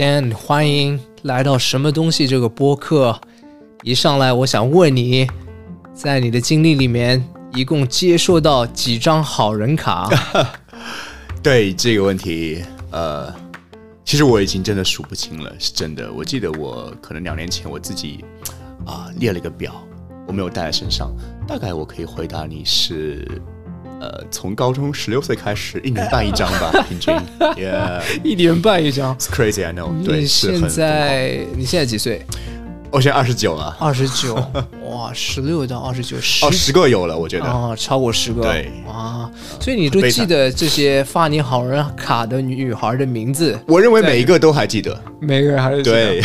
Dan，欢迎来到什么东西这个播客。一上来，我想问你，在你的经历里面，一共接受到几张好人卡？对这个问题，呃，其实我已经真的数不清了，是真的。我记得我可能两年前我自己啊列了一个表，我没有带在身上，大概我可以回答你是。呃，从高中十六岁开始，一年半一张吧，平均，Yeah，一年半一张，It's crazy，I know。对，现在你现在几岁？我现在二十九了，二十九，哇，十六到二十九，哦，十个有了，我觉得，哦，超过十个，对，哇，所以你都记得这些发你好人卡的女孩的名字？我认为每一个都还记得，每个人还是对，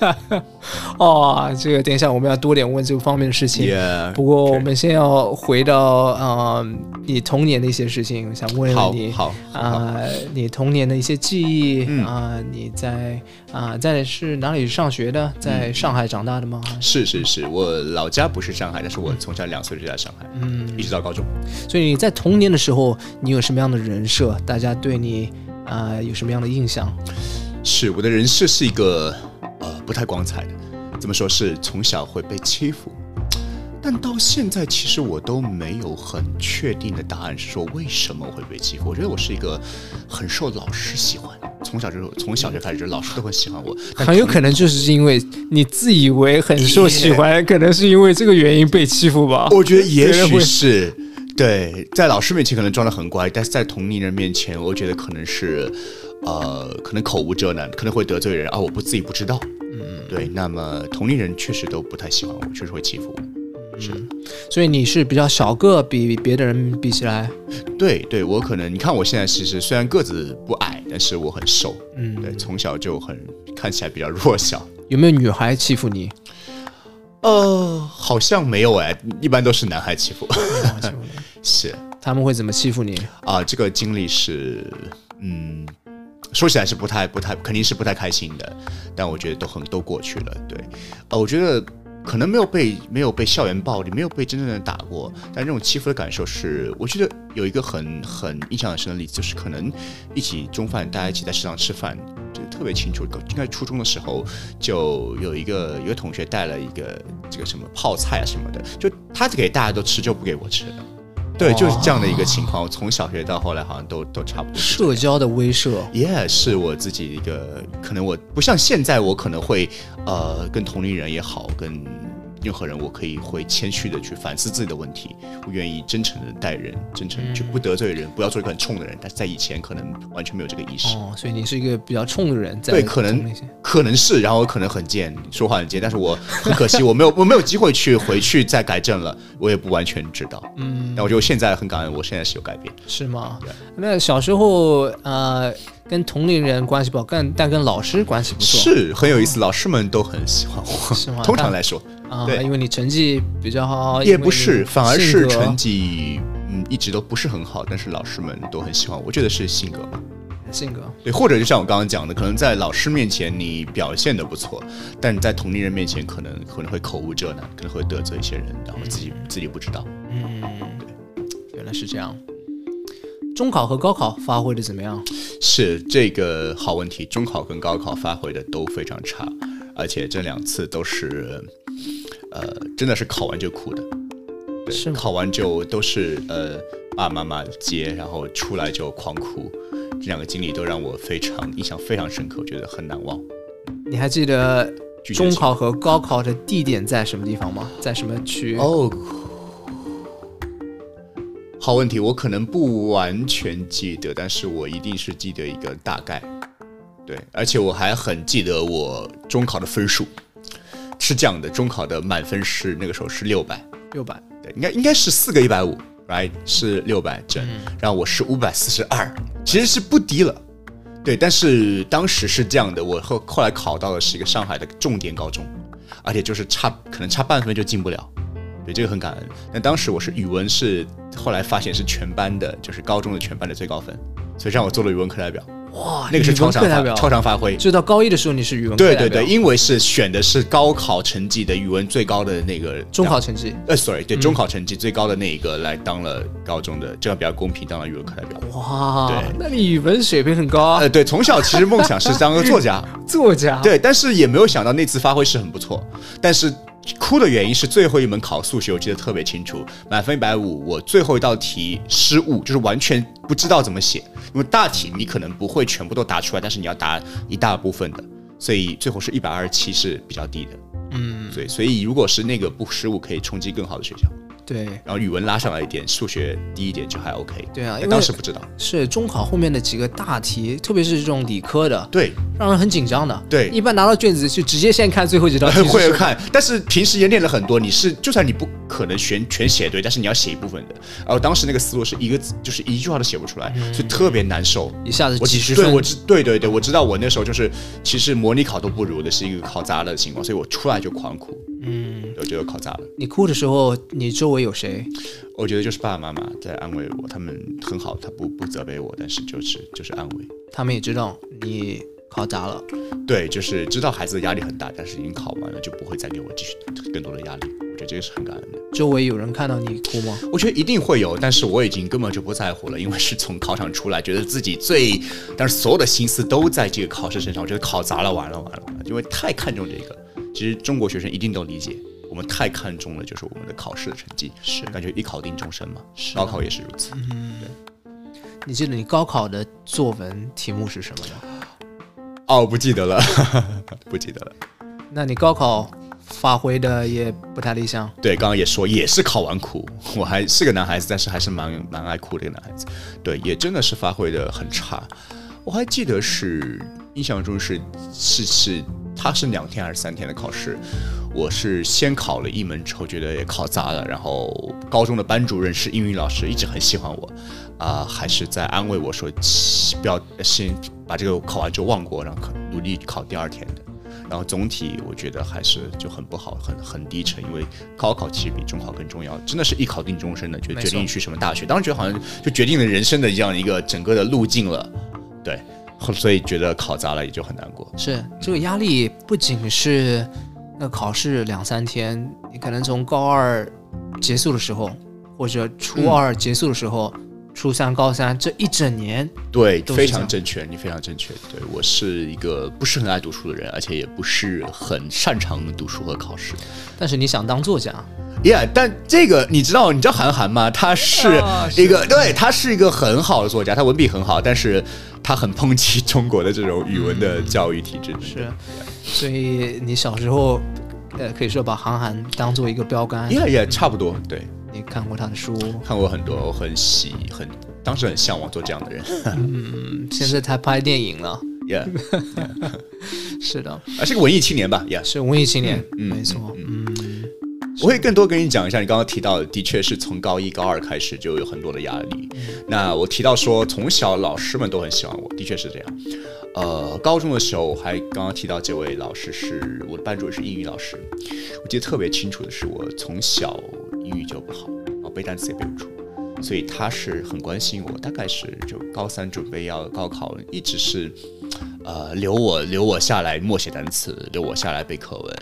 哦，这个等一下我们要多点问这个方面的事情。不过我们先要回到嗯，你童年的一些事情，想问问你，好啊，你童年的一些记忆啊，你在啊在是哪里上学的？在上海长大的吗？是是是，我老家不是上海，但是我从小两岁就在上海，嗯，一直到高中。所以你在童年的时候，你有什么样的人设？大家对你啊有什么样的印象？是我的人设是一个呃不太光彩的，怎么说是从小会被欺负。但到现在，其实我都没有很确定的答案，是说为什么会被欺负。我觉得我是一个很受老师喜欢，从小就从小学开始，老师都很喜欢我。很有可能就是因为你自以为很受喜欢，可能是因为这个原因被欺负吧。我觉得也许是对，在老师面前可能装的很乖，但是在同龄人面前，我觉得可能是呃，可能口无遮拦，可能会得罪人啊。我不自己不知道，嗯，对。那么同龄人确实都不太喜欢我，确实会欺负我。是，所以你是比较小个，比别的人比起来，对对，我可能你看我现在其实虽然个子不矮，但是我很瘦，嗯，对，从小就很看起来比较弱小。有没有女孩欺负你？呃，好像没有哎，一般都是男孩欺负。是，他们会怎么欺负你？啊，这个经历是，嗯，说起来是不太不太，肯定是不太开心的，但我觉得都很都过去了。对，呃，我觉得。可能没有被没有被校园暴力，没有被真正的打过，但这种欺负的感受是，我觉得有一个很很印象很深的例子，就是可能一起中饭，大家一起在食堂吃饭，就特别清楚。应该初中的时候，就有一个有个同学带了一个这个什么泡菜啊什么的，就他给大家都吃，就不给我吃。对，就是这样的一个情况。我从小学到后来，好像都都差不多。社交的威慑，也是我自己一个可能，我不像现在，我可能会呃，跟同龄人也好，跟。任何人，我可以会谦虚的去反思自己的问题，我愿意真诚的待人，真诚就不得罪人，不要做一个很冲的人。但是在以前可能完全没有这个意识。哦，所以你是一个比较冲的人。在对，可能可能是，然后可能很贱，说话很贱。但是我很可惜，我没有我没有机会去回去再改正了，我也不完全知道。嗯，但我觉得现在很感恩，我现在是有改变。是吗？那小时候呃。跟同龄人关系不好，但但跟老师关系不错，是很有意思。老师们都很喜欢我，是吗？通常来说，对，因为你成绩比较好，也不是，反而是成绩嗯一直都不是很好，但是老师们都很喜欢我。我觉得是性格吧，性格对，或者就像我刚刚讲的，可能在老师面前你表现的不错，但你在同龄人面前可能可能会口无遮拦，可能会得罪一些人，然后自己自己不知道。嗯，对，原来是这样。中考和高考发挥的怎么样？是这个好问题。中考跟高考发挥的都非常差，而且这两次都是，呃，真的是考完就哭的。是考完就都是呃，爸爸妈妈接，然后出来就狂哭。这两个经历都让我非常印象非常深刻，我觉得很难忘。你还记得中考和高考的地点在什么地方吗？在什么区？哦。好问题，我可能不完全记得，但是我一定是记得一个大概。对，而且我还很记得我中考的分数是这样的：中考的满分是那个时候是六百，六百，对，应该应该是四个一百五，right？是六百整，然后我是五百四十二，其实是不低了。对，但是当时是这样的，我后后来考到的是一个上海的重点高中，而且就是差可能差半分就进不了。对，这个很感恩。但当时我是语文是，后来发现是全班的，就是高中的全班的最高分，所以让我做了语文课代表。哇，那个是超常课代表，发超常发挥。就到高一的时候你是语文课代表对对对，因为是选的是高考成绩的语文最高的那个中考成绩，呃，sorry，对，中考成绩最高的那一个来当了高中的，这样比较公平，当了语文课代表。哇对，那你语文水平很高啊，呃，对，从小其实梦想是当个作家，作家，对，但是也没有想到那次发挥是很不错。但是哭的原因是最后一门考数学，我记得特别清楚，满分一百五，我最后一道题失误，就是完全不知道怎么写，因为大题你可能不会全部都答出来，但是你要答一大部分的，所以最后是一百二十七是比较低的。嗯，对，所以如果是那个不失误，可以冲击更好的学校。对然后语文拉上来一点，数学低一点就还 OK。对啊因为当时不知道。是中考后面的几个大题，特别是这种理科的，对，让人很紧张的。对一般拿到卷子就直接先看最后几道题 会看，但是平时也练了很多。你是就算你不可能全全写对，但是你要写一部分的。然后当时那个思路是一个字，就是一句话都写不出来，所以特别难受。一下子我几十分，对我知对对对，我知道我那时候就是其实模拟考都不如的，是一个考砸了的情况，所以我出来就狂哭。嗯，我觉得考砸了。你哭的时候，你周围有谁？我觉得就是爸爸妈妈在安慰我，他们很好，他不不责备我，但是就是就是安慰。他们也知道你考砸了，对，就是知道孩子的压力很大，但是已经考完了，就不会再给我继续更多的压力。我觉得这个是很感恩的。周围有人看到你哭吗？我觉得一定会有，但是我已经根本就不在乎了，因为是从考场出来，觉得自己最，但是所有的心思都在这个考试身上。我觉得考砸了，完了完了完了，因为太看重这个。其实中国学生一定都理解，我们太看重了，就是我们的考试的成绩，是感觉一考定终身嘛，是高考也是如此。嗯，对你记得你高考的作文题目是什么吗？哦，不记得了，不记得了。那你高考发挥的也不太理想。对，刚刚也说，也是考完哭，我还是个男孩子，但是还是蛮蛮爱哭的一个男孩子。对，也真的是发挥的很差。我还记得是印象中是是是，他是两天还是三天的考试，我是先考了一门之后觉得也考砸了，然后高中的班主任是英语老师，一直很喜欢我，啊、还是在安慰我说，不要先把这个考完就忘过，然后努力考第二天的。然后总体我觉得还是就很不好，很很低沉，因为高考其实比中考更重要，真的是一考定终身的，就决定去什么大学。当时觉得好像就决定了人生的这样一个整个的路径了，对，所以觉得考砸了也就很难过。是这个压力不仅是那考试两三天，你可能从高二结束的时候，或者初二结束的时候，初三、高三这一整年，对，非常正确，你非常正确。对我是一个不是很爱读书的人，而且也不是很擅长读书和考试。但是你想当作家，Yeah，但这个你知道，你知道韩寒吗？他是啊一个，对他是一个很好的作家，他文笔很好，但是他很抨击中国的这种语文的教育体制。是，所以你小时候，呃，可以说把韩寒当做一个标杆。也也差不多，对，你看过他的书，看过很多，我很喜很，当时很向往做这样的人。嗯，现在他拍电影了。Yeah，是的，啊，是个文艺青年吧？Yeah，是文艺青年，嗯没错，嗯，我会更多跟你讲一下，你刚刚提到的，的确是从高一、高二开始就有很多的压力。那我提到说，从小老师们都很喜欢我，的确是这样。呃，高中的时候，还刚刚提到这位老师是我的班主任，是英语老师。我记得特别清楚的是，我从小英语就不好，然后背单词也背不出，所以他是很关心我。大概是就高三准备要高考，一直是呃留我留我下来默写单词，留我下来背课文。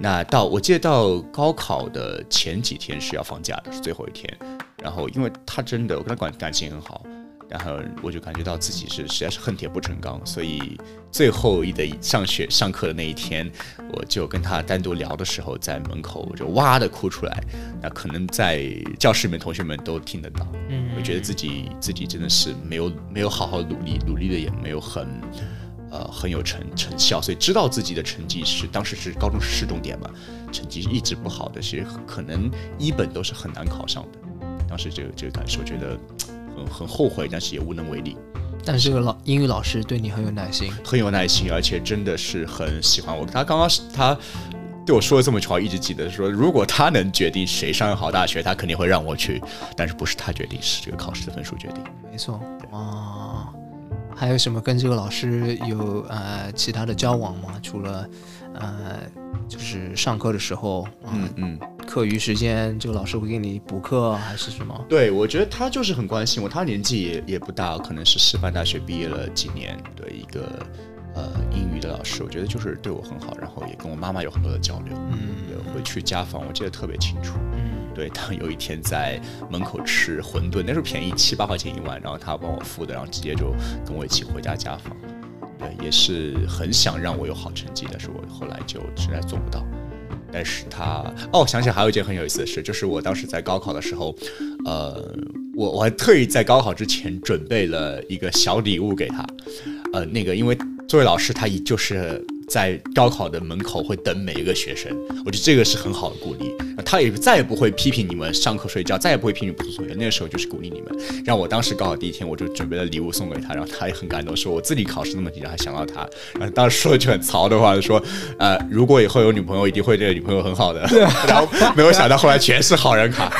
那到我记得到高考的前几天是要放假的，是最后一天。然后因为他真的我跟他感感情很好，然后我就感觉到自己是实在是恨铁不成钢，所以最后一的上学上课的那一天，我就跟他单独聊的时候，在门口我就哇的哭出来。那可能在教室里面同学们都听得到，嗯，我觉得自己自己真的是没有没有好好努力，努力的也没有很。呃，很有成成效，所以知道自己的成绩是当时是高中是市重点嘛，成绩一直不好的，其实可能一本都是很难考上的。当时这个这个感受，觉得很很后悔，但是也无能为力。但是这个老英语老师对你很有耐心，很有耐心，而且真的是很喜欢我。他刚刚是他对我说了这么句话，一直记得说，如果他能决定谁上好大学，他肯定会让我去，但是不是他决定，是这个考试的分数决定。没错啊。还有什么跟这个老师有呃其他的交往吗？除了呃就是上课的时候，啊、嗯嗯，课课余时间，这个老师会给你补课还是什么？对，我觉得他就是很关心我。他年纪也也不大，可能是师范大学毕业了几年的一个呃英语的老师。我觉得就是对我很好，然后也跟我妈妈有很多的交流。嗯，回去家访，我记得特别清楚。嗯，对，当有一天在门口吃馄饨，那时候便宜七八块钱一碗，然后他帮我付的，然后直接就跟我一起回家家访。对，也是很想让我有好成绩，但是我后来就实在做不到。但是他哦，想起来还有一件很有意思的事，就是我当时在高考的时候，呃，我我还特意在高考之前准备了一个小礼物给他，呃，那个因为作为老师，他也就是。在高考的门口会等每一个学生，我觉得这个是很好的鼓励。他也再也不会批评你们上课睡觉，再也不会批评你不做作业。那个时候就是鼓励你们。让我当时高考第一天，我就准备了礼物送给他，然后他也很感动，说我自己考试那么紧张，还想到他。然后当时说了句很曹的话，就说呃，如果以后有女朋友，一定会对女朋友很好的。然后没有想到后来全是好人卡，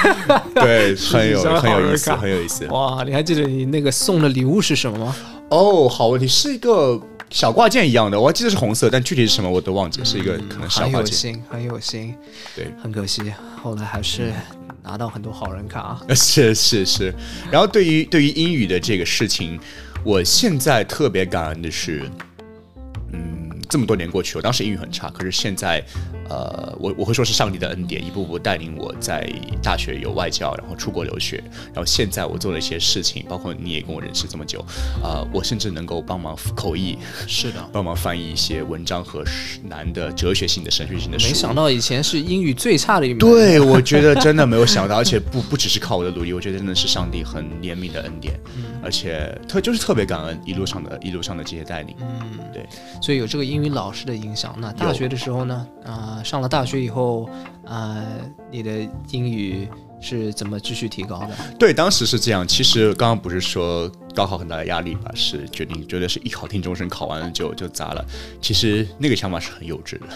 对，很有很有意思，很有意思。哇，你还记得你那个送的礼物是什么吗？哦，好问题，是一个。小挂件一样的，我还记得是红色，但具体是什么我都忘记，是一个可能小挂件。很有心，很有心。对，很可惜，后来还是拿到很多好人卡。是是是。然后对于对于英语的这个事情，我现在特别感恩的是，嗯，这么多年过去，我当时英语很差，可是现在。呃，我我会说是上帝的恩典，一步步带领我在大学有外教，然后出国留学，然后现在我做了一些事情，包括你也跟我认识这么久，啊，我甚至能够帮忙口译，是的，帮忙翻译一些文章和难的哲学性的、神学性的书。没想到以前是英语最差的一门。对，我觉得真的没有想到，而且不不只是靠我的努力，我觉得真的是上帝很怜悯的恩典，而且特就是特别感恩一路上的一路上的这些带领。嗯，对，所以有这个英语老师的影响。那大学的时候呢，啊。上了大学以后，呃，你的英语是怎么继续提高的？对，当时是这样。其实刚刚不是说高考很大的压力吧？是决定觉得是一考定终身，考完了就就砸了。其实那个想法是很幼稚的。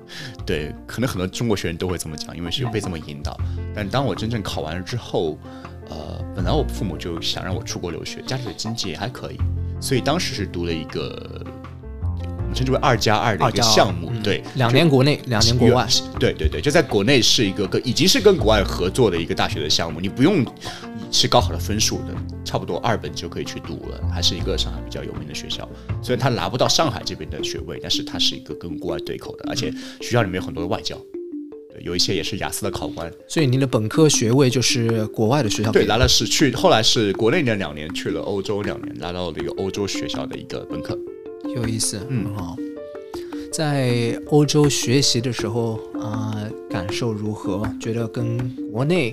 对，可能很多中国学生都会这么讲，因为是被这么引导。但当我真正考完了之后，呃，本来我父母就想让我出国留学，家里的经济也还可以，所以当时是读了一个。称之为“二加二”的一个项目，对，两年国内，两年国外，对对对，就在国内是一个跟已经是跟国外合作的一个大学的项目，你不用是高考的分数的，差不多二本就可以去读了，还是一个上海比较有名的学校，虽然他拿不到上海这边的学位，但是它是一个跟国外对口的，而且学校里面有很多的外教，有一些也是雅思的考官，所以您的本科学位就是国外的学校，对，拿了是去，后来是国内那两年去了欧洲两年，拿到了一个欧洲学校的一个本科。有意思，很好。在欧洲学习的时候啊，感受如何？觉得跟国内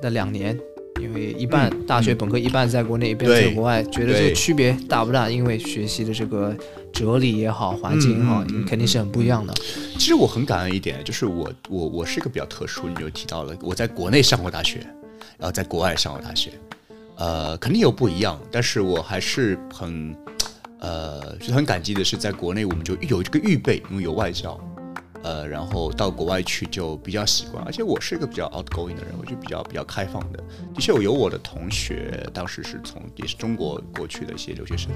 的两年，因为一半大学本科一半在国内，一半在国外，觉得这个区别大不大？因为学习的这个哲理也好，环境也好，肯定是很不一样的。其实我很感恩一点，就是我我我是一个比较特殊，你就提到了我在国内上过大学，然后在国外上过大学，呃，肯定有不一样，但是我还是很。呃，就很感激的是，在国内我们就有这个预备，因为有外教，呃，然后到国外去就比较习惯，而且我是一个比较 outgoing 的人，我就比较比较开放的。的确，我有我的同学，当时是从也是中国过去的一些留学生，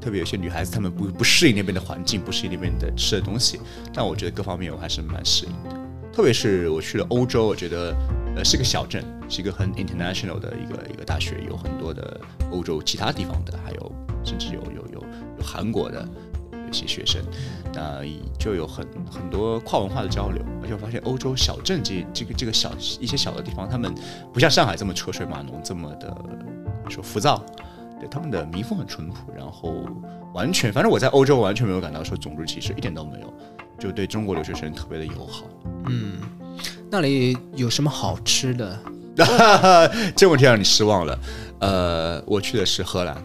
特别有些女孩子，她们不不适应那边的环境，不适应那边的吃的东西，但我觉得各方面我还是蛮适应的。特别是我去了欧洲，我觉得呃是个小镇，是一个很 international 的一个一个大学，有很多的欧洲其他地方的，还有甚至有有。韩国的一些学生，那就有很很多跨文化的交流，而且我发现欧洲小镇这这个这个小一些小的地方，他们不像上海这么车水马龙，这么的说浮躁，对他们的民风很淳朴，然后完全，反正我在欧洲完全没有感到说种族歧视，一点都没有，就对中国留学生特别的友好。嗯，那里有什么好吃的？这问题让你失望了。呃，我去的是荷兰。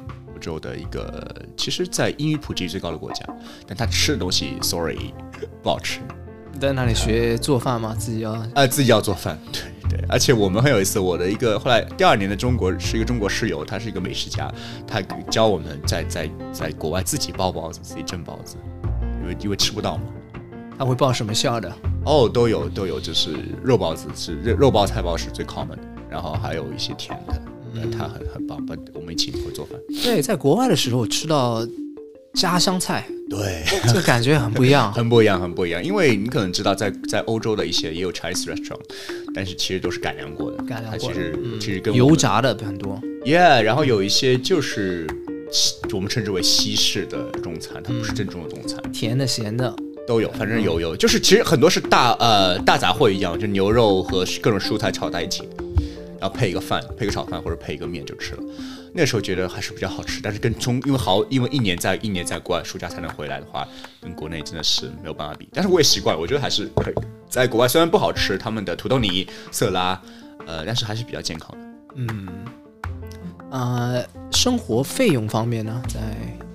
洲的一个，其实，在英语普及最高的国家，但他吃的东西，sorry，不好吃。在那里学做饭吗？自己要？呃，自己要做饭。对对，而且我们很有意思，我的一个后来第二年的中国是一个中国室友，他是一个美食家，他教我们在在在国外自己包包子，自己蒸包子，因为因为吃不到嘛。他会包什么馅的？哦，都有都有，就是肉包子是肉肉包菜包是最 common 的，然后还有一些甜的。他很很棒，不，我们一起会做饭。对，在国外的时候吃到家乡菜，对，这个感觉很不一样。很不一样，很不一样。因为你可能知道在，在欧洲的一些也有 Chinese restaurant，但是其实都是改良过的，改良过的其实、嗯。其实跟油炸的很多，Yeah，然后有一些就是西我们称之为西式的中餐，它不是正宗的中餐，甜的、咸的，都有，反正有有，就是其实很多是大呃大杂烩一样，就牛肉和各种蔬菜炒在一起，然后配一个饭，配个炒饭或者配一个面就吃了。那时候觉得还是比较好吃，但是跟中因为好因为一年在一年在国外暑假才能回来的话，跟国内真的是没有办法比。但是我也习惯了，我觉得还是可以。在国外虽然不好吃，他们的土豆泥、色拉，呃，但是还是比较健康的。嗯呃，生活费用方面呢，在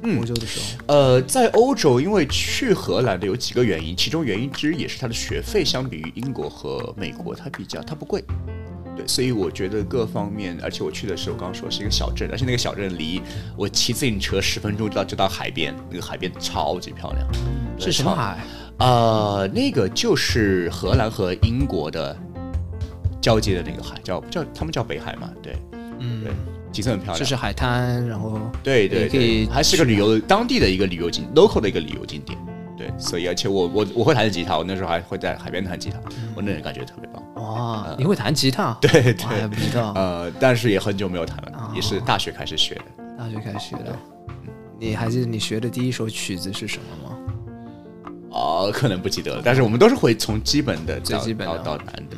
嗯欧洲的时候，呃，在欧洲，因为去荷兰的有几个原因，其中原因之一也是它的学费相比于英国和美国，它比较它不贵。对，所以我觉得各方面，而且我去的时候，刚刚说是一个小镇，而且那个小镇离我骑自行车十分钟就到就到海边，那个海边超级漂亮。是什么海？呃，那个就是荷兰和英国的交接的那个海，叫叫他们叫北海嘛，对，嗯对，景色很漂亮。就是海滩，然后对对对，还是个旅游当地的一个旅游景 local 的一个旅游景点。对，所以而且我我我会弹吉他，我那时候还会在海边弹吉他，我那种感觉特别棒。哇，你会弹吉他？对对我还不知道，呃，但是也很久没有弹了，哦也是大学开始学的。大学开始学的。你还记得你学的第一首曲子是什么吗？哦，可能不记得了，但是我们都是会从基本的最基本的到到难的。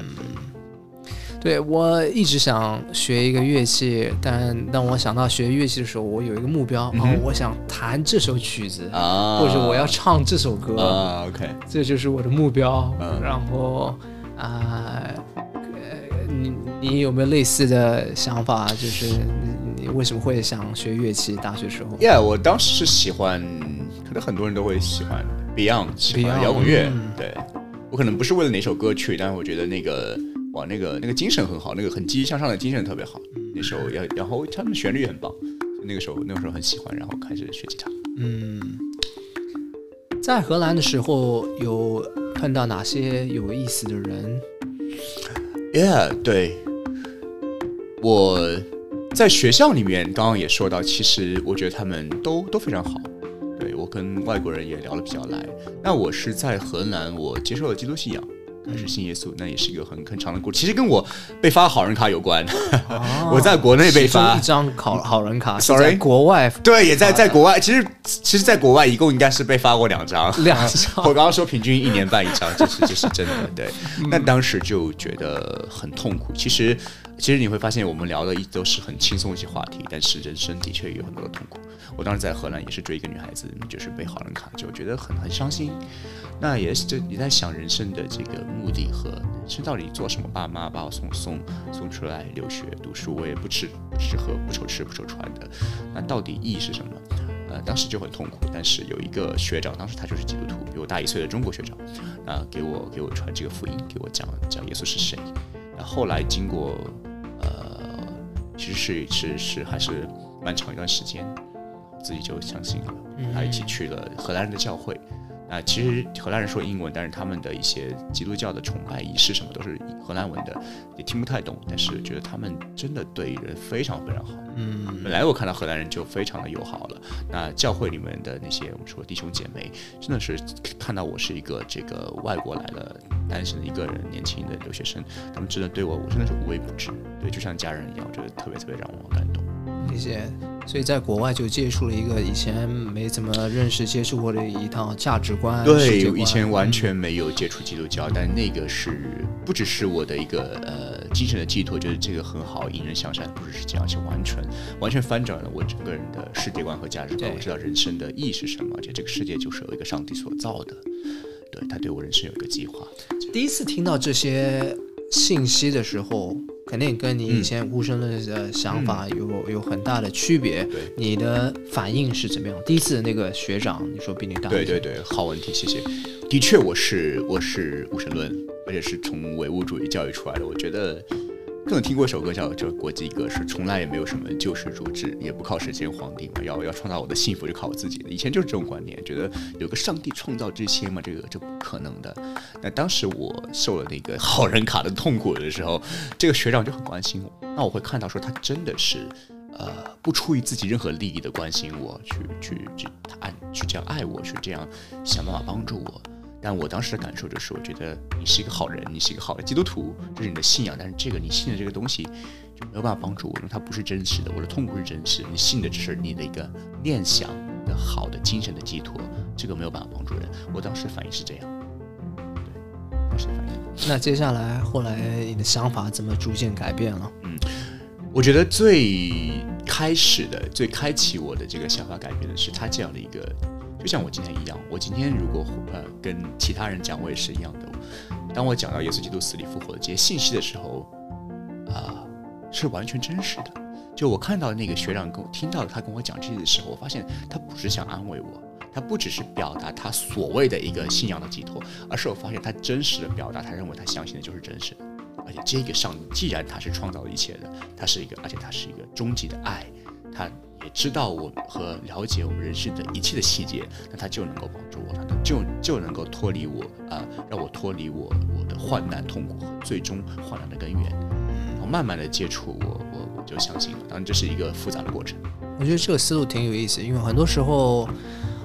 对我一直想学一个乐器，但当我想到学乐器的时候，我有一个目标，嗯啊，我想弹这首曲子，啊，或者我要唱这首歌，啊，OK，这就是我的目标。嗯然后啊、呃你你有没有类似的想法？就是你你为什么会想学乐器？大学时候 Yeah，我当时是喜欢，可能很多人都会喜欢 Beyond，喜欢 Beyond，摇滚乐。嗯对我可能不是为了哪首歌曲，但是我觉得那个哇，那个那个精神很好，那个很积极向上的精神特别好。那时候也，然后他们旋律也很棒，那个时候那个时候很喜欢，然后开始学吉他。嗯，在荷兰的时候有碰到哪些有意思的人？Yeah，对，我在学校里面刚刚也说到，其实我觉得他们都都非常好。对我跟外国人也聊得比较来。那我是在荷兰，我接受了基督信仰，开始信耶稣，那也是一个很很长的故事。其实跟我被发好人卡有关。我在国内被发一张好好人卡 Sorry？国外对，也在在国外。其实其实，在国外一共应该是被发过两张。两张 我刚刚说平均一年半一张，这是这是真的。对，那当时就觉得很痛苦。其实其实你会发现，我们聊的一直都是很轻松一些话题，但是人生的确有很多的痛苦。我当时在荷兰也是追一个女孩子，就是被好人卡，就觉得很很伤心。那也是就你在想人生的这个目的和人生到底做什么？爸妈把我送送送出来留学读书，我也不吃不吃喝不愁吃不愁穿的，那到底意义是什么？呃，当时就很痛苦，但是有一个学长，当时他就是基督徒，比我大一岁的中国学长，啊、给我给我传这个福音，给我讲讲耶稣是谁。那后来经过呃，其实是是是还是蛮长一段时间，自己就相信了，还一起去了荷兰人的教会。啊，其实荷兰人说英文，但是他们的一些基督教的崇拜仪式什么都是荷兰文的，也听不太懂。但是觉得他们真的对人非常非常好。嗯，本来我看到荷兰人就非常的友好了，那教会里面的那些我们说弟兄姐妹，真的是看到我是一个这个外国来的单身的一个人，年轻的留学生，他们真的对我，我真的是无微不至，对，就像家人一样，我觉得特别特别让我感动。理解。所以在国外就接触了一个以前没怎么认识、接触过的一套价值观。对以前完全没有接触基督教，但那个是不只是我的一个呃精神的寄托，就是这个很好，引人向善，不只是这样，而且完全完全翻转了我整个人的世界观和价值观。我知道人生的意义是什么，而且这个世界就是有一个上帝所造的，对他对我人生有一个计划。第一次听到这些信息的时候，肯定跟你以前无神论的想法有、有很大的区别。对你的反应是怎么样？第一次那个学长，你说比你大，对对，对，好问题，谢谢。的确，我是我是无神论，而且是从唯物主义教育出来的。我觉得，可能听过一首歌叫叫《国际歌》，是从来也没有什么救世主制，也不靠神仙皇帝嘛，要要创造我的幸福就靠我自己的。以前就是这种观念，觉得有个上帝创造这些嘛，这个这不可能的。那当时我受了那个好人卡的痛苦的时候，这个学长就很关心我。那我会看到说他真的是呃不出于自己任何利益的关心我，去去去他爱去这样爱我，去这样想办法帮助我。但我当时的感受就是，我觉得你是一个好人，你是一个好的基督徒，这是你的信仰。但是这个你信的这个东西就没有办法帮助我，因为它不是真实的，我的痛苦是真实的。你信的只是你的一个念想的好的精神的寄托，这个没有办法帮助人。我当时反应是这样，对，当时的反应。那接下来后来你的想法怎么逐渐改变了？嗯，我觉得最开始的、最开启我的这个想法改变的是他这样的一个。就像我今天一样，我今天如果呃跟其他人讲，我也是一样的。当我讲到耶稣基督死里复活的这些信息的时候，啊，是完全真实的。就我看到那个学长跟我听到他跟我讲这些的时候，我发现他不是想安慰我，他不只是表达他所谓的一个信仰的寄托，而是我发现他真实的表达，他认为他相信的就是真实的。而且这个上帝既然他是创造一切的，他是一个，而且他是一个终极的爱，他。也知道我和了解我们人生的一切的细节，那他就能够帮助我，他就就能够脱离我啊，让我脱离我我的患难痛苦和最终患难的根源，然后慢慢的接触我我我就相信了。当然这是一个复杂的过程。我觉得这个思路挺有意思，因为很多时候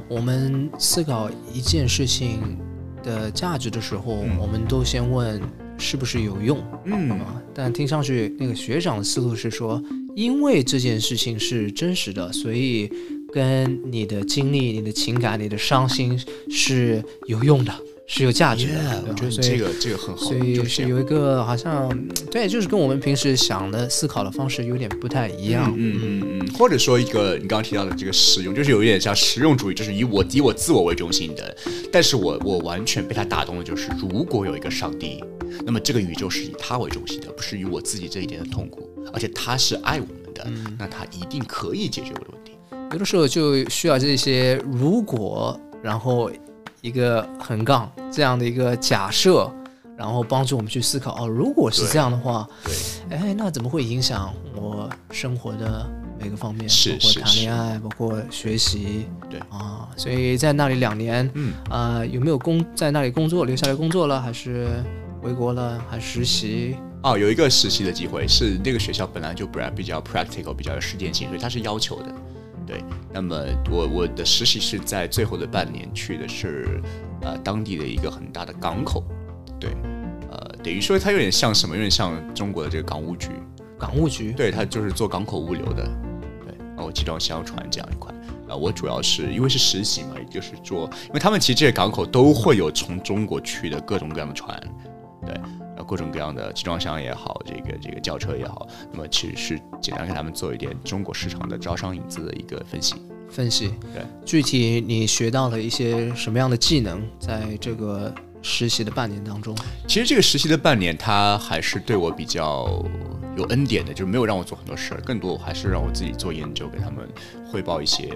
我们思考一件事情的价值的时候，我们都先问是不是有用，嗯，但听上去那个学长的思路是说。因为这件事情是真实的，所以跟你的经历、你的情感、你的伤心是有用的，是有价值的。我觉得这个这个很好，所以是有一个好像对，就是跟我们平时想的思考的方式有点不太一样。嗯嗯嗯，或者说一个你刚刚提到的这个实用，就是有一点像实用主义，就是以我以我自我为中心的。但是我我完全被他打动的就是，如果有一个上帝，那么这个宇宙是以他为中心的，不是以我自己这一点的痛苦。而且他是爱我们的，那他一定可以解决我的问题。有的时候就需要这些如果，然后一个横杠这样的一个假设，然后帮助我们去思考哦，如果是这样的话，对，哎，那怎么会影响我生活的每个方面？是包括谈恋爱，包括学习，对啊，所以在那里两年，嗯啊，有没有工在那里工作，留下来工作了，还是回国了，还实习？哦，有一个实习的机会，是那个学校本来就不然比较 practical，比较有实践性，所以它是要求的。对，那么我我的实习是在最后的半年去的是呃当地的一个很大的港口，对，呃等于说它有点像什么，有点像中国的这个港务局。港务局？对，它就是做港口物流的。对，然后集装箱船这样一块。啊，我主要是因为是实习嘛，也就是做，因为他们其实这些港口都会有从中国去的各种各样的船，对。各种各样的集装箱也好，这个这个轿车也好，那么其实是简单给他们做一点中国市场的招商引资的一个分析。分析，对，具体你学到了一些什么样的技能，在这个实习的半年当中？其实这个实习的半年，他还是对我比较有恩典的，就是没有让我做很多事儿，更多还是让我自己做研究，给他们汇报一些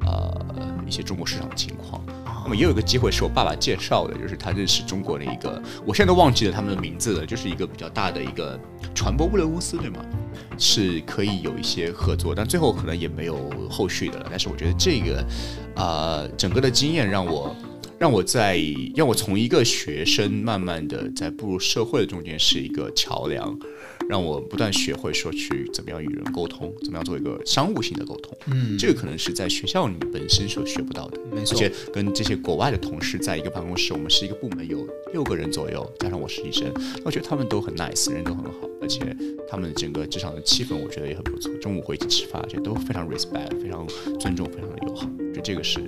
呃一些中国市场的情况。那么也有一个机会是我爸爸介绍的，就是他认识中国的一个，我现在都忘记了他们的名字了，就是一个比较大的一个传播物流公司，对吗？是可以有一些合作，但最后可能也没有后续的了。但是我觉得这个，呃，整个的经验让我让我在让我从一个学生慢慢的在步入社会的中间是一个桥梁。让我不断学会说去怎么样与人沟通，怎么样做一个商务性的沟通。嗯，这个可能是在学校里本身所学不到的。没错，而且跟这些国外的同事在一个办公室，我们是一个部门，有六个人左右，加上我实习生，我觉得他们都很 nice，人都很好，而且他们整个职场的气氛，我觉得也很不错。中午会一起吃饭，而且都非常 respect，非常尊重，非常的友好。就这个是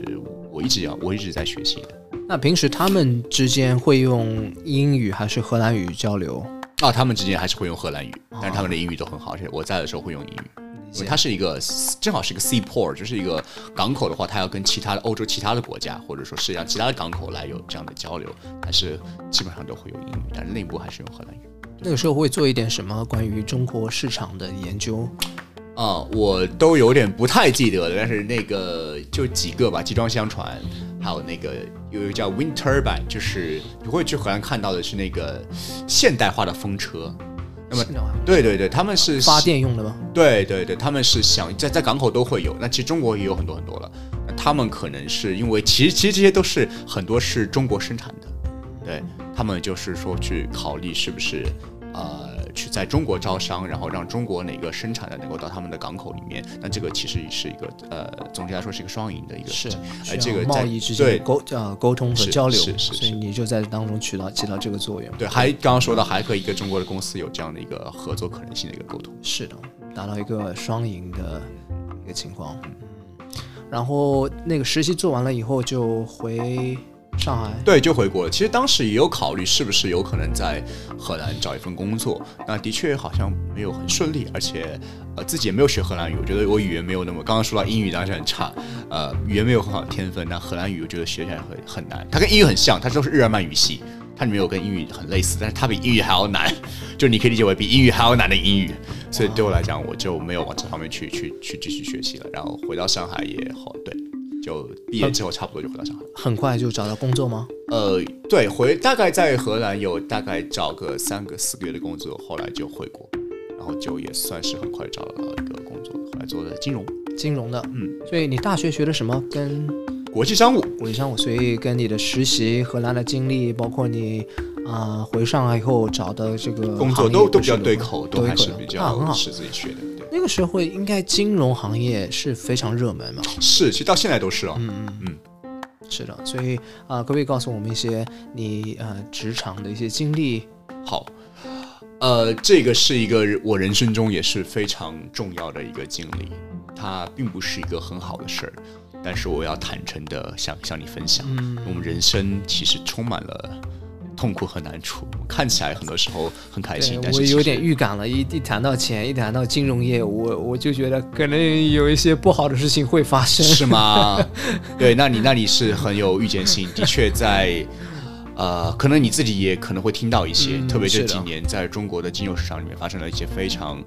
我一直要，我一直在学习的。那平时他们之间会用英语还是荷兰语交流？啊，他们之间还是会用荷兰语，但是他们的英语都很好，而且我在的时候会用英语。因为它是一个正好是一个 seaport，就是一个港口的话，它要跟其他的欧洲其他的国家，或者说世界上其他的港口来有这样的交流，还是基本上都会用英语，但是内部还是用荷兰语。那个时候会做一点什么关于中国市场的研究？啊，我都有点不太记得了，但是那个就几个吧，集装箱船，还有那个有一个叫 wind turbine，就是你会去荷兰看到的是那个现代化的风车。那么，对对对，他们是发电用的吗？对对对，他们是想在在港口都会有。那其实中国也有很多很多了。那他们可能是因为其实其实这些都是很多是中国生产的，对他们就是说去考虑是不是呃去在中国招商，然后让中国哪个生产的能够到他们的港口里面，那这个其实是一个呃，总结来说是一个双赢的一个是事情。需呃，这个贸易之间的沟呃沟通和交流，是是所以你就在当中起到起到这个作用。对，还刚刚说到还和一个中国的公司有这样的一个合作可能性的一个沟通。是的，达到一个双赢的一个情况。嗯，然后那个实习做完了以后就回上海。对，就回国了。其实当时也有考虑是不是有可能在荷兰找一份工作，那的确好像没有很顺利，而且呃自己也没有学荷兰语，我觉得我语言没有那么，刚刚说到英语当然是很差，呃语言没有很好的天分，那荷兰语我觉得学起来很很难，它跟英语很像，它都是日耳曼语系。它里面有跟英语很类似，但是它比英语还要难，就你可以理解为比英语还要难的英语。所以对我来讲，我就没有往这方面去去去继续学习了。然后回到上海也好，对，就毕业之后差不多就回到上海了。很快就找到工作吗？呃，对，回大概在荷兰有大概找个三个四个月的工作，后来就回国，然后就也算是很快找到一个工作，后来做的金融、金融的，嗯，所以你大学学的什么？跟国际商务。国际商务，所以跟你的实习、荷兰的经历，包括你啊、回上海以后找的这个工作都都比较对口，都还是比较很好较是自己学的。对，那个时候应该金融行业是非常热门嘛？是，其实到现在都是哦。嗯嗯嗯，是的。所以啊、可不可以告诉我们一些你呃职场的一些经历？好，呃，这个是一个我人生中也是非常重要的一个经历，它并不是一个很好的事儿，但是我要坦诚的向向你分享，嗯我们人生其实充满了痛苦和难处，看起来很多时候很开心，但是我有点预感了，一一谈到钱，一谈到金融业，我我就觉得可能有一些不好的事情会发生。是吗？对，那你那你是很有预见性，的确在。呃，可能你自己也可能会听到一些，嗯特别这是的几年在中国的金融市场里面发生了一些非常，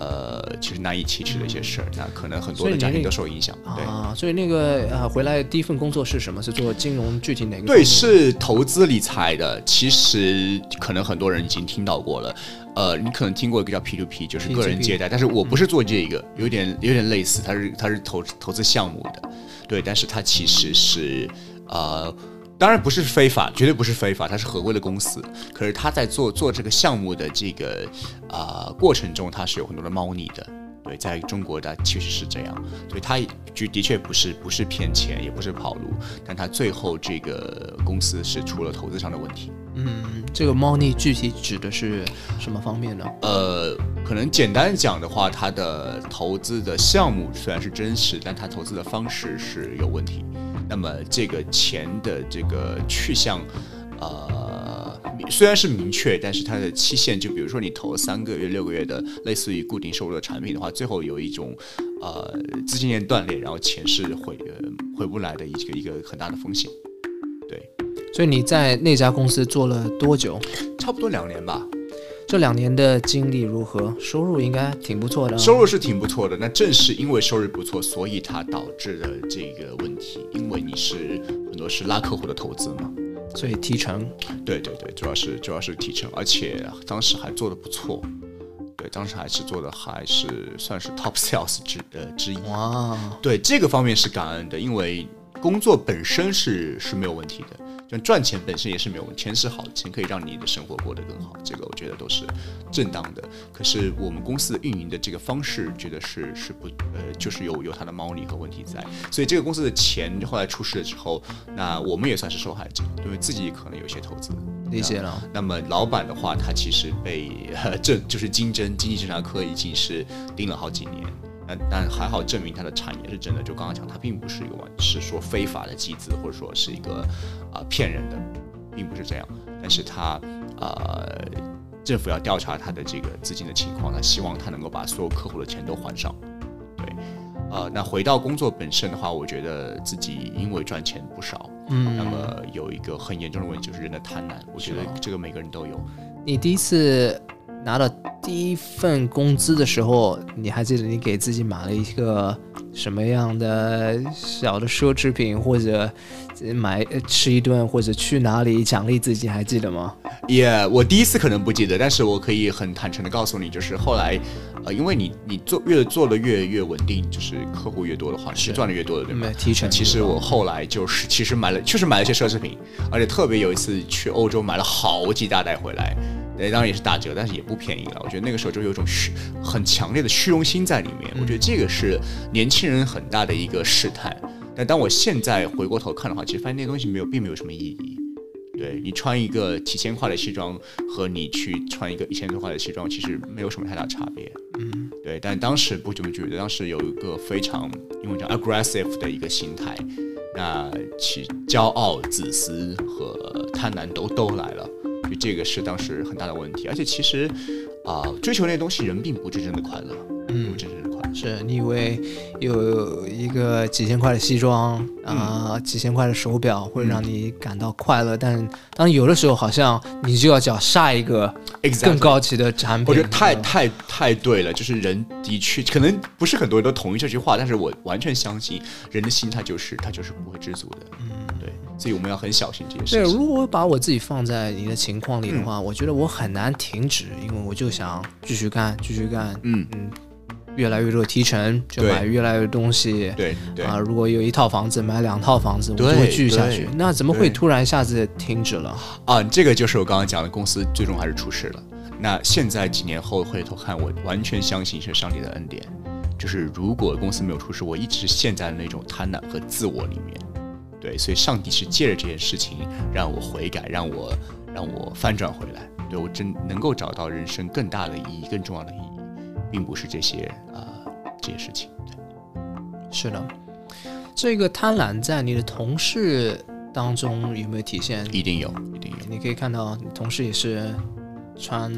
呃，其实难以启齿的一些事儿，那可能很多的家庭都受影响。对，啊，所以那个呃，回来第一份工作是什么？是做金融具体哪个？对，。是投资理财的。其实可能很多人已经听到过了。呃，你可能听过一个叫 P to P，就是个人借贷，但是我不是做这个，有点有点类似，它是它是投投资项目的，对，但是它其实是呃。当然不是非法，绝对不是非法，它是合规的公司。可是他在做做这个项目的这个呃过程中，它是有很多的猫腻的。对，在中国它确实是这样，所以他就的确不是不是骗钱，也不是跑路，但他最后这个公司是出了投资上的问题。嗯，这个猫腻具体指的是什么方面呢？呃，可能简单讲的话，他的投资的项目虽然是真实，但他投资的方式是有问题。那么这个钱的这个去向，呃，虽然是明确，但是它的期限，就比如说你投三个月、六个月的类似于固定收入的产品的话，最后有一种呃资金链断裂，然后钱是回呃回不来的一个一个很大的风险。对，所以你在那家公司做了多久？差不多两年吧。这两年的经历如何？收入应该挺不错的啊。收入是挺不错的，那正是因为收入不错，所以它导致的这个问题。因为你是很多是拉客户的投资嘛，所以提成对对对，主要是主要是提成，而且当时还做的不错，对，当时还是做的还是算是 top sales 之呃之一。哇，对这个方面是感恩的，因为工作本身是是没有问题的，就赚钱本身也是没有问题，钱是好的，钱可以让你的生活过得更好，这个我觉得都是正当的。可是我们公司运营的这个方式，觉得是是不呃，就是有有它的猫腻和问题在，所以这个公司的钱后来出事了之后，那我们也算是受害者，因为自己可能有一些投资。理解了。那么老板的话，他其实被呃这就是经侦经济侦查科已经是盯了好几年。但但还好证明他的产业是真的，就刚刚讲，他并不是一个完是说非法的集资，或者说是一个啊、呃骗人的，并不是这样。但是他呃政府要调查他的这个资金的情况，他希望他能够把所有客户的钱都还上。对，呃，那回到工作本身的话，我觉得自己因为赚钱不少，嗯那么有一个很严重的问题就是人的贪婪，我觉得这个每个人都有。你第一次拿到第一份工资的时候，你还记得你给自己买了一个什么样的小的奢侈品，或者买吃一顿，或者去哪里奖励自己，还记得吗？也、我第一次可能不记得，但是我可以很坦诚的告诉你，就是后来，呃，因为你你做越做的越越稳定，就是客户越多的话，你是是赚的越多的，对吗没？提成。其实我后来就是其实买了，确实买了一些奢侈品，而且特别有一次去欧洲买了好几大袋回来。对，当然也是打折，但是也不便宜了。我觉得那个时候就有一种虚很强烈的虚荣心在里面。我觉得这个是年轻人很大的一个试探。但当我现在回过头看的话，其实发现那东西没有，并没有什么意义。对你穿一个几千块的西装和你去穿一个一千多块的西装，其实没有什么太大差别。嗯，对。但当时不这么觉得，当时有一个非常英文叫 aggressive 的一个心态，那其骄傲、自私和贪婪都都来了。就这个是当时很大的问题。而且其实啊，追求那些东西，人并不真正的快乐。嗯，真正的。是你以为有一个几千块的西装啊，几千块的手表会让你感到快乐，但当有的时候好像你就要找下一个更高级的产品。我觉得太太太对了，就是人的确可能不是很多人都同意这句话，但是我完全相信人的心态就是他就是不会知足的。嗯，对，所以我们要很小心这件事。对，如果把我自己放在你的情况里的话，我觉得我很难停止，因为我就想继续干，继续干。嗯嗯。越来越多提成，就买越来越多东西。对啊，如果有一套房子，买两套房子，我就会继续下去。那怎么会突然一下子停止了？啊，这个就是我刚刚讲的，公司最终还是出事了。那现在几年后回头看，我完全相信是上帝的恩典。就是如果公司没有出事，我一直陷在那种贪婪和自我里面。对，所以上帝是借着这件事情让我悔改，让我让我翻转回来。对我真能够找到人生更大的意义，更重要的意义。并不是这些呃这些事情，对，是的，这个贪婪在你的同事当中有没有体现？一定有，一定有。你可以看到，你同事也是穿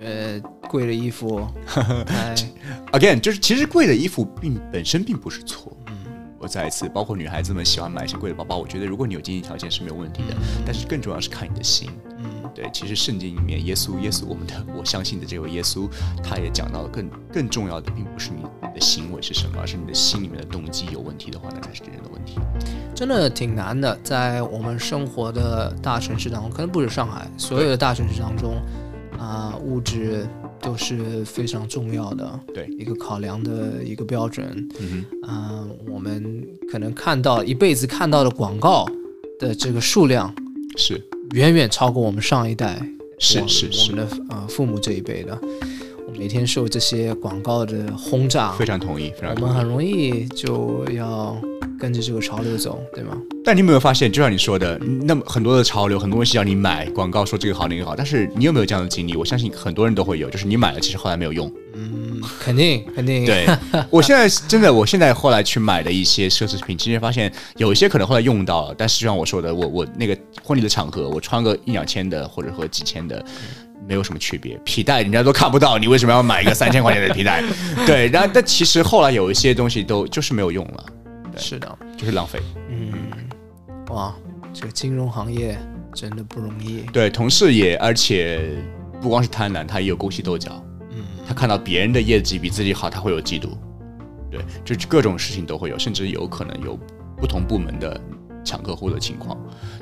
呃贵的衣服。Again，就是其实贵的衣服并本身并不是错。嗯，我再一次，包括女孩子们喜欢买一些贵的包包，我觉得如果你有经济条件是没有问题的，但是更重要是看你的心。嗯。对，其实圣经里面，耶稣，耶稣，我们的我相信的这位耶稣，他也讲到了更更重要的，并不是你的行为是什么，而是你的心里面的动机有问题的话，那才是真正的问题。真的挺难的，在我们生活的大城市当中，可能不止上海，所有的大城市当中，啊，物质都是非常重要的，对一个考量的一个标准。嗯哼，我们可能看到一辈子看到的广告的这个数量是。远远超过我们上一代，是是是，我们的呃父母这一辈的，我每天受这些广告的轰炸，非常同意，非常同意。我们很容易就要跟着这个潮流走，对吗？但你有没有发现，就像你说的，那么很多的潮流，很多东西要你买广告，说这个好那个好，但是你有没有这样的经历？我相信很多人都会有，就是你买了，其实后来没有用。嗯，肯定肯定。对，我现在真的，我现在后来去买的一些奢侈品，其实发现有一些可能后来用到了，但是就像我说的，我我那个婚礼的场合，我穿个一两千的或者和几千的，没有什么区别。皮带人家都看不到，你为什么要买一个三千块钱的皮带？对，然后但其实后来有一些东西都就是没有用了。是的，就是浪费。嗯，哇，这个金融行业真的不容易。对，同事也，而且不光是贪婪，他也有勾心斗角。嗯他看到别人的业绩比自己好，他会有嫉妒，对，就各种事情都会有，甚至有可能有不同部门的抢客户的情况。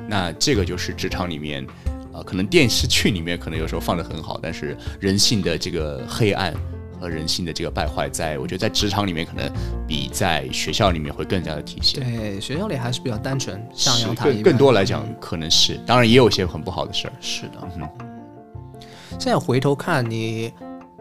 那这个就是职场里面，啊，可能电视剧里面可能有时候放的很好，但是人性的这个黑暗和人性的这个败坏，在我觉得在职场里面可能比在学校里面会更加的体现。对，学校里还是比较单纯，像阳台更更多来讲可能是，当然也有些很不好的事儿。是的，嗯。现在回头看你。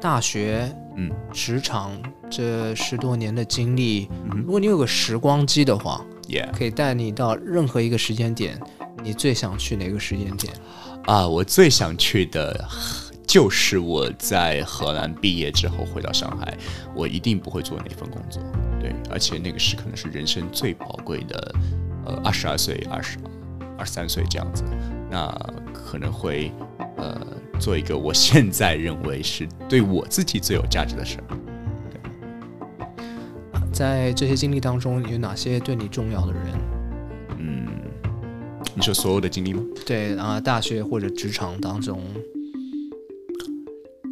大学，嗯，职场这十多年的经历，如果你有个时光机的话，也可以带你到任何一个时间点，你最想去哪个时间点？啊，我最想去的就是我在荷兰毕业之后回到上海，我一定不会做那份工作，对，而且那个是可能是人生最宝贵的，呃，二十二岁、二十二三岁这样子，那可能会，呃。做一个我现在认为是对我自己最有价值的事儿。在这些经历当中，有哪些对你重要的人？嗯，你说所有的经历吗？对啊，大学或者职场当中。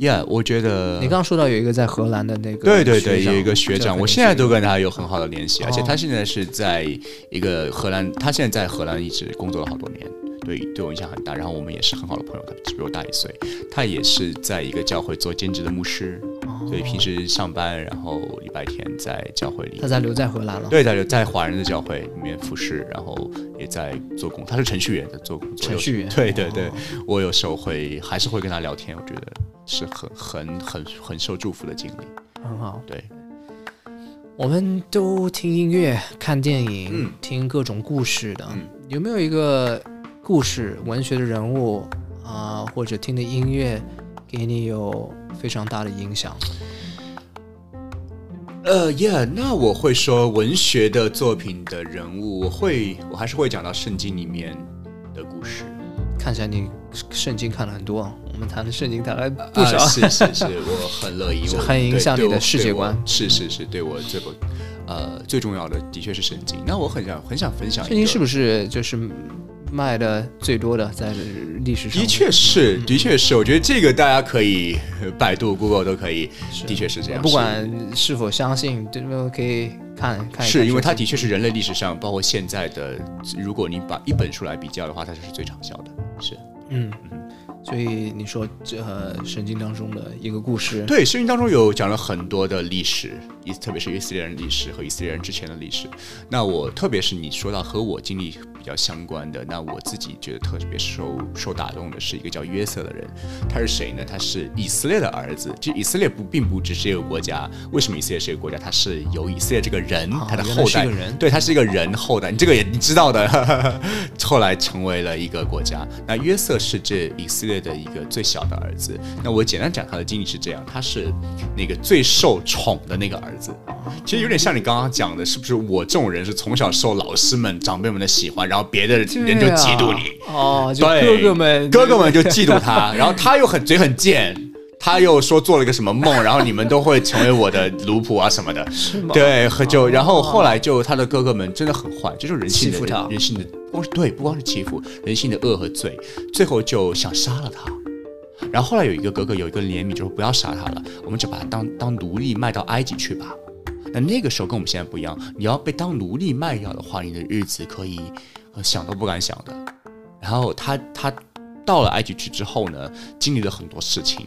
Yeah，我觉得你刚刚说到有一个在荷兰的那个，对对对，有一个学长，我现在都跟他有很好的联系，而且他现在是在一个荷兰，他现在在荷兰一直工作了好多年。对对我影响很大。然后我们也是很好的朋友，他只比我大一岁，他也是在一个教会做兼职的牧师，所以平时上班，然后礼拜天在教会里他。在留在荷兰了。对，在留在华人的教会里面服侍，然后也在做工。他是程序员在做工作。程序员对对对，我有时候会还是会跟他聊天，我觉得是很很很很受祝福的经历。很好。对，我们都听音乐、看电影、嗯听各种故事的，嗯有没有一个故事、文学的人物啊、或者听的音乐，给你有非常大的影响？呃，Yeah，那我会说文学的作品的人物，我会我还是会讲到圣经里面的故事。看起来你圣经看了很多，我们谈的圣经谈了不少。啊是是是，我很乐意，我很影响你的世界。观是是是，对我这个呃最重要的的确是圣经。那我很想很想分享一个，圣经是不是就是卖的最多的在历史上？的确是，的确是，我觉得这个大家可以呃百度、Google 都可以，的确是这样。不管是否相信，这个可以看看。是因为它的确是人类历史上，包括现在的，如果你把一本书来比较的话，它就是最畅销的。是嗯，所以你说这、呃、圣经当中的一个故事，对，圣经当中有讲了很多的历史，以特别是以色列人历史和以色列人之前的历史。那我特别是你说到和我经历比较相关的，那我自己觉得特别受受打动的是一个叫约瑟的人，他是谁呢？他是以色列的儿子。其实以色列不并不只是一个国家，为什么以色列是一个国家？他是有以色列这个人，啊他的后代对他是一个人后代，你这个也你知道的。后来成为了一个国家。那约瑟是这以色列的一个最小的儿子。那我简单讲他的经历是这样：他是那个最受宠的那个儿子。其实有点像你刚刚讲的，是不是？我这种人是从小受老师们、长辈们的喜欢，然后别的人就嫉妒你。哦，对，哥哥们，哥哥们就嫉妒他，然后他又很嘴很贱，他又说做了一个什么梦，然后你们都会成为我的奴仆啊什么的。是吗？对，就然后后来就他的哥哥们真的很坏，这就是人性的欺负他人性的不光是对，不光是欺负人性的恶和罪，最后就想杀了他。然后后来有一个哥哥有一个怜悯，就是不要杀他了，我们就把他当当奴隶卖到埃及去吧。那那个时候跟我们现在不一样，你要被当奴隶卖掉的话，你的日子可以、呃想都不敢想的。然后他他到了埃及去之后呢，经历了很多事情，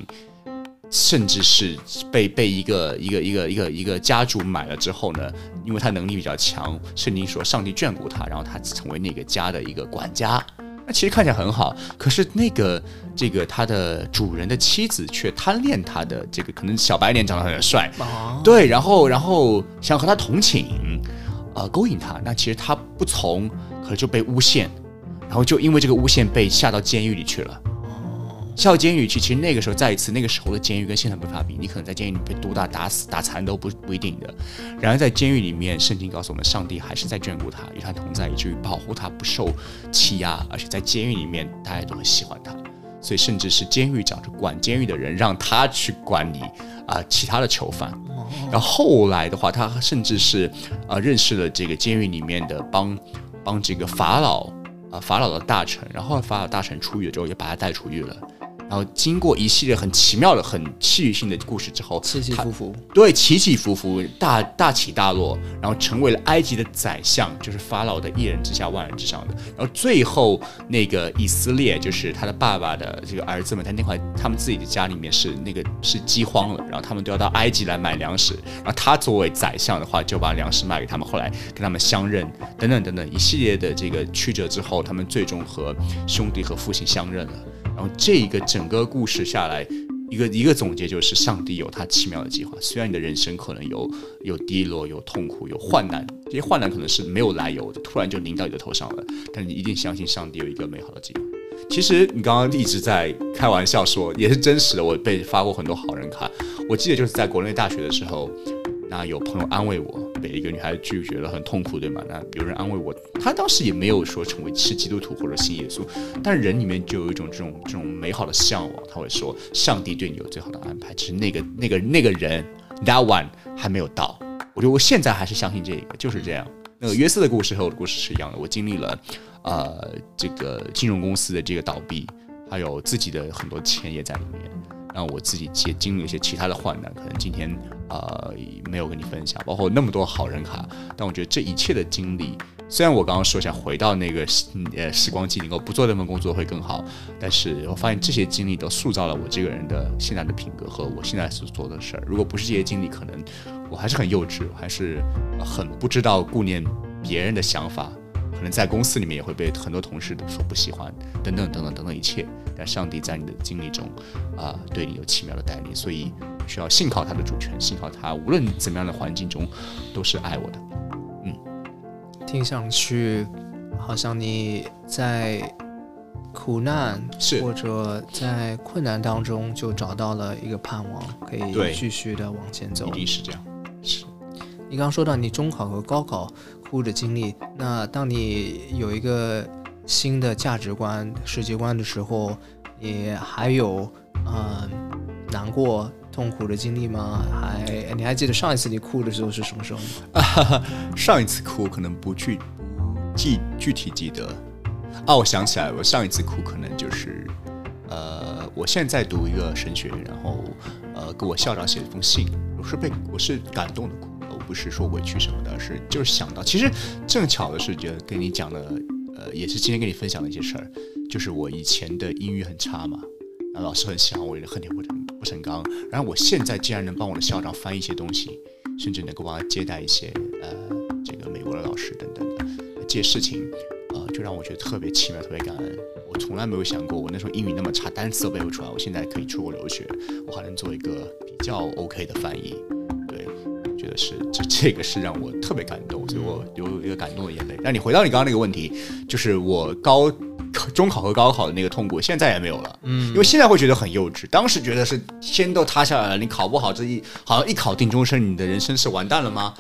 甚至是被被一个一个一个一个一个家主买了之后呢，因为他能力比较强，圣经说上帝眷顾他，然后他成为那个家的一个管家。那其实看起来很好，可是那个这个他的主人的妻子却贪恋他的这个可能小白脸长得很帅，啊，对，然后然后想和他同寝，呃，勾引他。那其实他不从，可能就被诬陷，然后就因为这个诬陷被下到监狱里去了。下到监狱去，其实那个时候再一次，那个时候的监狱跟现在没法比，你可能在监狱里被毒打、打死、打残都不不一定的。然而在监狱里面，圣经告诉我们，上帝还是在眷顾他，与他同在，以至于保护他不受欺压，而且在监狱里面大家都很喜欢他。所以甚至是监狱长，就管监狱的人，让他去管理啊、其他的囚犯。然后后来的话，他甚至是呃认识了这个监狱里面的帮帮这个法老啊、法老的大臣，然后法老大臣出狱了之后，也把他带出狱了。然后经过一系列很奇妙的、很戏剧性的故事之后，起起伏伏，对，起起伏伏，大大起大落，然后成为了埃及的宰相，就是法老的一人之下，万人之上的。然后最后那个以色列，就是他的爸爸的这个儿子们，他那块他们自己的家里面是那个是饥荒了，然后他们都要到埃及来买粮食，然后他作为宰相的话，就把粮食卖给他们，后来跟他们相认，等等等等一系列的这个曲折之后，他们最终和兄弟和父亲相认了。然后这一个整个故事下来，一个一个总结就是，上帝有他奇妙的计划。虽然你的人生可能有有低落、有痛苦、有患难，这些患难可能是没有来由的，突然就临到你的头上了，但你一定相信上帝有一个美好的计划。其实你刚刚一直在开玩笑说，也是真实的。我被发过很多好人卡，我记得就是在国内大学的时候，那有朋友安慰我，被一个女孩子拒绝了，很痛苦，对吗？那有人安慰我，他当时也没有说成为是基督徒或者信耶稣，但人里面就有一种这种这种美好的向往，他会说上帝对你有最好的安排，只是那个那个那个人 that one 还没有到。我觉得我现在还是相信这个，就是这样。那个约瑟的故事和我的故事是一样的，我经历了呃这个金融公司的这个倒闭，还有自己的很多钱也在里面。让我自己也经历一些其他的患难，可能今天呃没有跟你分享，包括那么多好人卡，但我觉得这一切的经历虽然我刚刚说想回到那个呃时光机，能够不做那份工作会更好，但是我发现这些经历都塑造了我这个人的现在的品格和我现在所做的事儿。如果不是这些经历，可能我还是很幼稚，还是很不知道顾念别人的想法，可能在公司里面也会被很多同事所不喜欢，等等等等等等一切。但上帝在你的经历中啊、对你有奇妙的带领，所以需要信靠他的主权，信靠他，无论怎么样的环境中都是爱我的。嗯听上去好像你在苦难是或者在困难当中就找到了一个盼望，可以继续的往前走一。定是这样，是你刚刚说到你中考和高考哭的经历，那当你有一个新的价值观、世界观的时候，你还有呃难过、痛苦的经历吗？还你还记得上一次你哭的时候是什么时候吗？上一次哭可能不具记具体记得啊，我想起来，我上一次哭可能就是呃，我现在读一个神学，然后呃，给我校长写了一封信，我是被我是感动的哭，不是说委屈什么的，是就是想到，其实正巧的是，觉得跟你讲的呃，也是今天跟你分享的一些事儿，就是我以前的英语很差嘛。然后老师很喜欢我，恨铁不成不成钢。然后我现在竟然能帮我的校长翻译一些东西，甚至能够帮他接待一些呃这个美国的老师等等的这些事情，呃，就让我觉得特别奇妙，特别感恩。我从来没有想过，我那时候英语那么差，单词都背不出来，我现在可以出国留学，我还能做一个比较 OK 的翻译。对，我觉得是这这个是让我特别感动，所以我有一个感动的眼泪。那你回到你刚刚那个问题，就是我高。中考和高考的那个痛苦，现在也没有了。嗯，因为现在会觉得很幼稚，当时觉得是天都塌下来了，你考不好这一好像一考定终身，你的人生是完蛋了吗？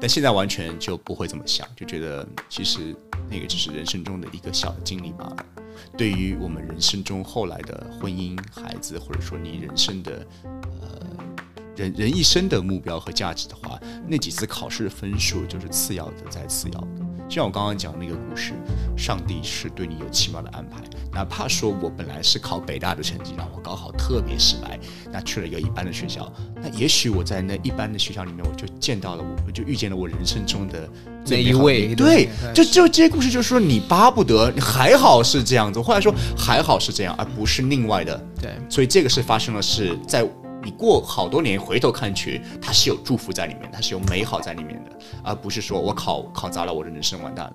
但现在完全就不会这么想，就觉得其实那个只是人生中的一个小的经历罢了。对于我们人生中后来的婚姻、孩子，或者说你人生的呃人人一生的目标和价值的话，那几次考试的分数就是次要的，再次要的。就像我刚刚讲那个故事，上帝是对你有奇妙的安排，哪怕说我本来是考北大的成绩，让我高考特别失败，那去了一个一般的学校，那也许我在那一般的学校里面，我就见到了我，我就遇见了我人生中的那一位对对，就就这些故事，就是说你巴不得你还好是这样子，或者说还好是这样，而不是另外的。对，所以这个是发生了是在你过好多年回头看去，它是有祝福在里面，它是有美好在里面的，而不是说我考考砸了，我的人生完蛋了。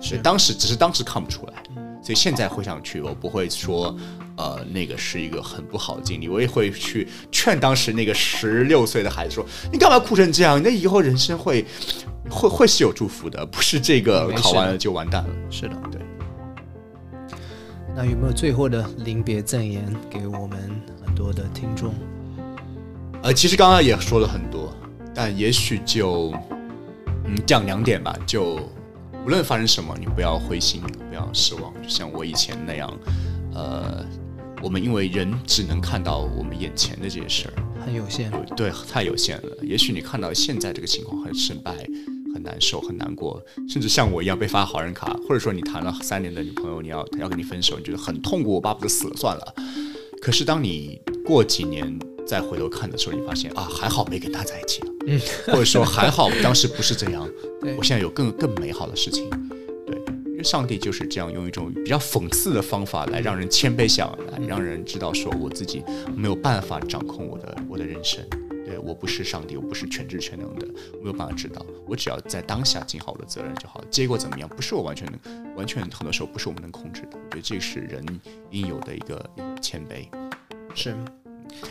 所以当时只是当时看不出来，所以现在回想去，我不会说，呃，那个是一个很不好的经历，我也会去劝当时那个十六岁的孩子说，你干嘛哭成这样？那以后人生会会会是有祝福的，不是这个考完了就完蛋了。是的，对。那有没有最后的临别赠言给我们很多的听众？呃，其实刚刚也说了很多，但也许就嗯讲两点吧。就无论发生什么，你不要灰心，不要失望。就像我以前那样，呃，我们因为人只能看到我们眼前的这些事儿，很有限，有对太有限了。也许你看到现在这个情况很失败、很难受、很难过，甚至像我一样被发好人卡，或者说你谈了三年的女朋友，你要她要跟你分手，你觉得很痛苦，我巴不得死了算了。可是当你过几年再回头看的时候，你发现啊，还好没跟他在一起了，嗯，或者说还好当时不是这样，对我现在有更更美好的事情，对，因为上帝就是这样用一种比较讽刺的方法来让人谦卑下来，让人知道说我自己没有办法掌控我的我的人生。对我不是上帝，我不是全知全能的，我没有办法知道。我只要在当下尽好我的责任就好。结果怎么样，不是我完全能，完全很多时候不是我们能控制的。我觉得这是人应有的一个一个谦卑。是。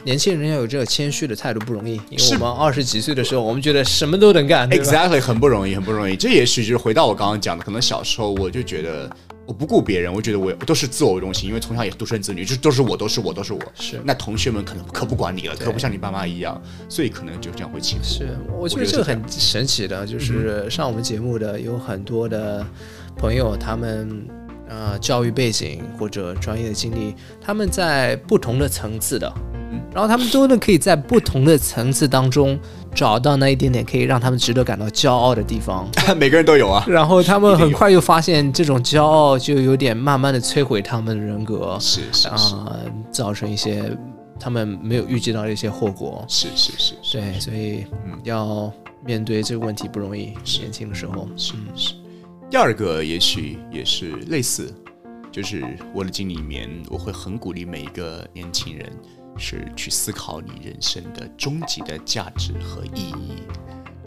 年轻人要有这个谦虚的态度不容易，因为是我们二十几岁的时候，我们觉得什么都能干，Exactly，很不容易，很不容易。这也许就是回到我刚刚讲的，可能小时候我就觉得我不顾别人，我觉得我都是自我为中心，因为从小也是独生子女，就都是我，都是我，都是我。是那同学们可能可不管你了，可不像你爸妈一样，所以可能就这样会起伏。是，我觉得这个很神奇的，就是上我们节目的有很多的朋友，他们呃教育背景或者专业的经历，他们在不同的层次的，然后他们都能可以在不同的层次当中找到那一点点可以让他们值得感到骄傲的地方，每个人都有啊。然后他们很快又发现这种骄傲就有点慢慢的摧毁他们的人格，是是啊、是造成一些他们没有预计到的一些后果。是是是是，对，所以嗯要面对这个问题不容易。年轻的时候，是嗯是，第二个也许也是类似，就是我的经历里面，我会很鼓励每一个年轻人是去思考你人生的终极的价值和意义。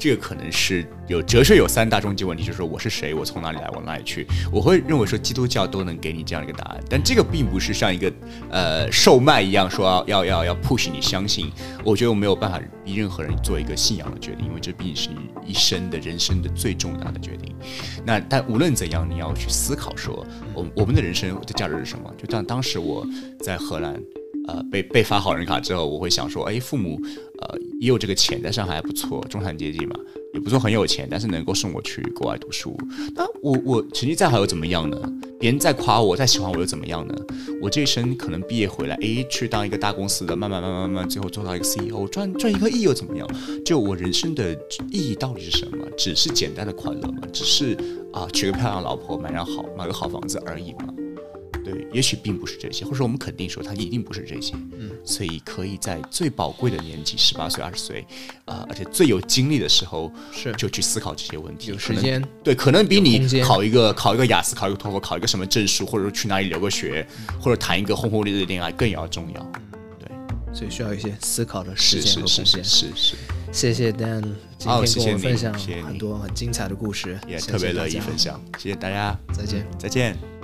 这个可能是有哲学有三大终极问题，就是说我是谁，我从哪里来，往哪里去。我会认为说基督教都能给你这样一个答案，但这个并不是像一个呃售卖一样说要要要 push 你相信。我觉得我没有办法逼任何人做一个信仰的决定，因为这毕竟是你一生的人生的最重大的决定。那但无论怎样，你要去思考说，我我们的人生的价值是什么？就像当时我在荷兰。呃，被被发好人卡之后，我会想说，哎，父母呃也有这个钱，在上海还不错，中产阶级嘛，也不说很有钱，但是能够送我去国外读书。那我我成绩再好又怎么样呢？别人再夸我，再喜欢我又怎么样呢？我这一生可能毕业回来，哎，去当一个大公司的，慢慢慢慢慢慢，最后做到一个 CEO，赚赚一个亿又怎么样？就我人生的意义到底是什么？只是简单的快乐吗？只是啊，娶个漂亮老婆，买辆好买个好房子而已吗？对，也许并不是这些，或者我们肯定说他一定不是这些。嗯，所以可以在最宝贵的年纪，十八岁、二十岁，啊，而且最有精力的时候，是就去思考这些问题。有时间，对，可能比你考一个考一个雅思、考一个托福、考一个什么证书，或者说去哪里留个学，或者谈一个轰轰烈烈的恋爱更要重要。对，所以需要一些思考的时间和空间。是是，谢谢 Dan 今天跟我分享很多很精彩的故事，也特别乐意分享。谢谢大家，再见，再见。